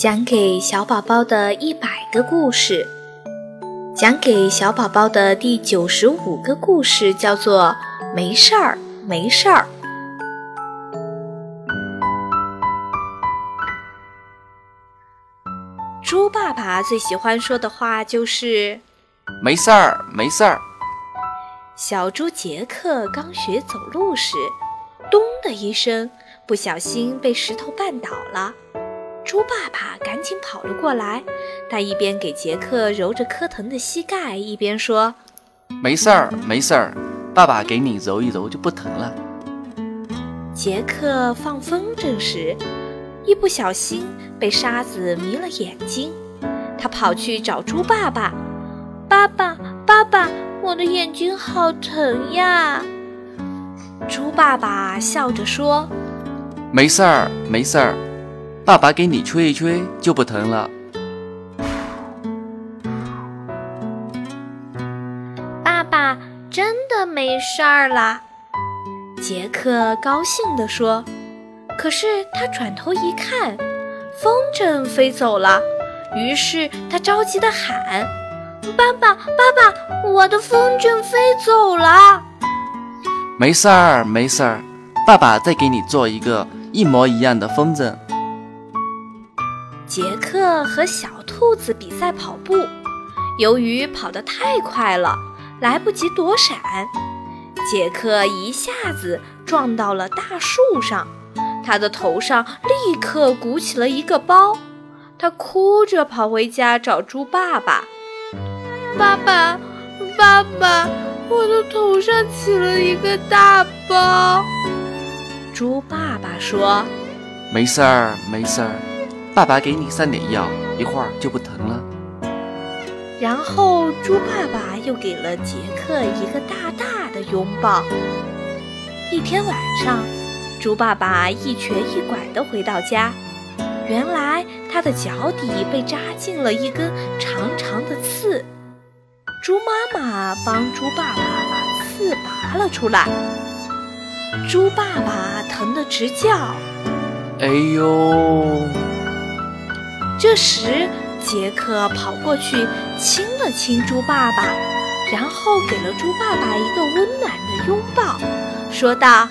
讲给小宝宝的一百个故事，讲给小宝宝的第九十五个故事叫做“没事儿，没事儿”。猪爸爸最喜欢说的话就是“没事儿，没事儿”。小猪杰克刚学走路时，咚的一声，不小心被石头绊倒了。猪爸爸赶紧跑了过来，他一边给杰克揉着磕疼的膝盖，一边说：“没事儿，没事儿，爸爸给你揉一揉就不疼了。”杰克放风筝时，一不小心被沙子迷了眼睛，他跑去找猪爸爸：“爸爸，爸爸，我的眼睛好疼呀！”猪爸爸笑着说：“没事儿，没事儿。”爸爸给你吹一吹就不疼了。爸爸真的没事儿了，杰克高兴地说。可是他转头一看，风筝飞走了。于是他着急地喊：“爸爸，爸爸，我的风筝飞走了！”没事儿，没事儿，爸爸再给你做一个一模一样的风筝。杰克和小兔子比赛跑步，由于跑得太快了，来不及躲闪，杰克一下子撞到了大树上，他的头上立刻鼓起了一个包，他哭着跑回家找猪爸爸：“爸爸，爸爸，我的头上起了一个大包。”猪爸爸说：“没事儿，没事儿。”爸爸给你三点药，一会儿就不疼了。然后猪爸爸又给了杰克一个大大的拥抱。一天晚上，猪爸爸一瘸一拐地回到家，原来他的脚底被扎进了一根长长的刺。猪妈妈帮猪爸爸把刺拔了出来，猪爸爸疼得直叫：“哎呦！”这时，杰克跑过去亲了亲猪爸爸，然后给了猪爸爸一个温暖的拥抱，说道：“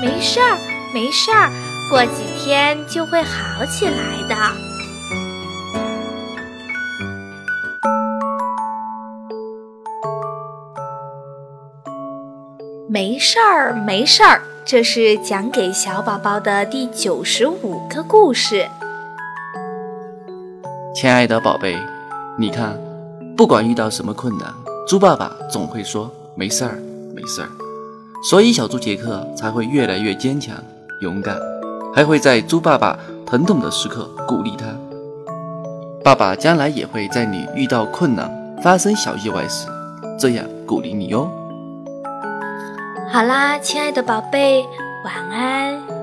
没事儿，没事儿，过几天就会好起来的。”没事儿，没事儿，这是讲给小宝宝的第九十五个故事。亲爱的宝贝，你看，不管遇到什么困难，猪爸爸总会说没事儿，没事儿。所以小猪杰克才会越来越坚强、勇敢，还会在猪爸爸疼痛的时刻鼓励他。爸爸将来也会在你遇到困难、发生小意外时，这样鼓励你哟。好啦，亲爱的宝贝，晚安。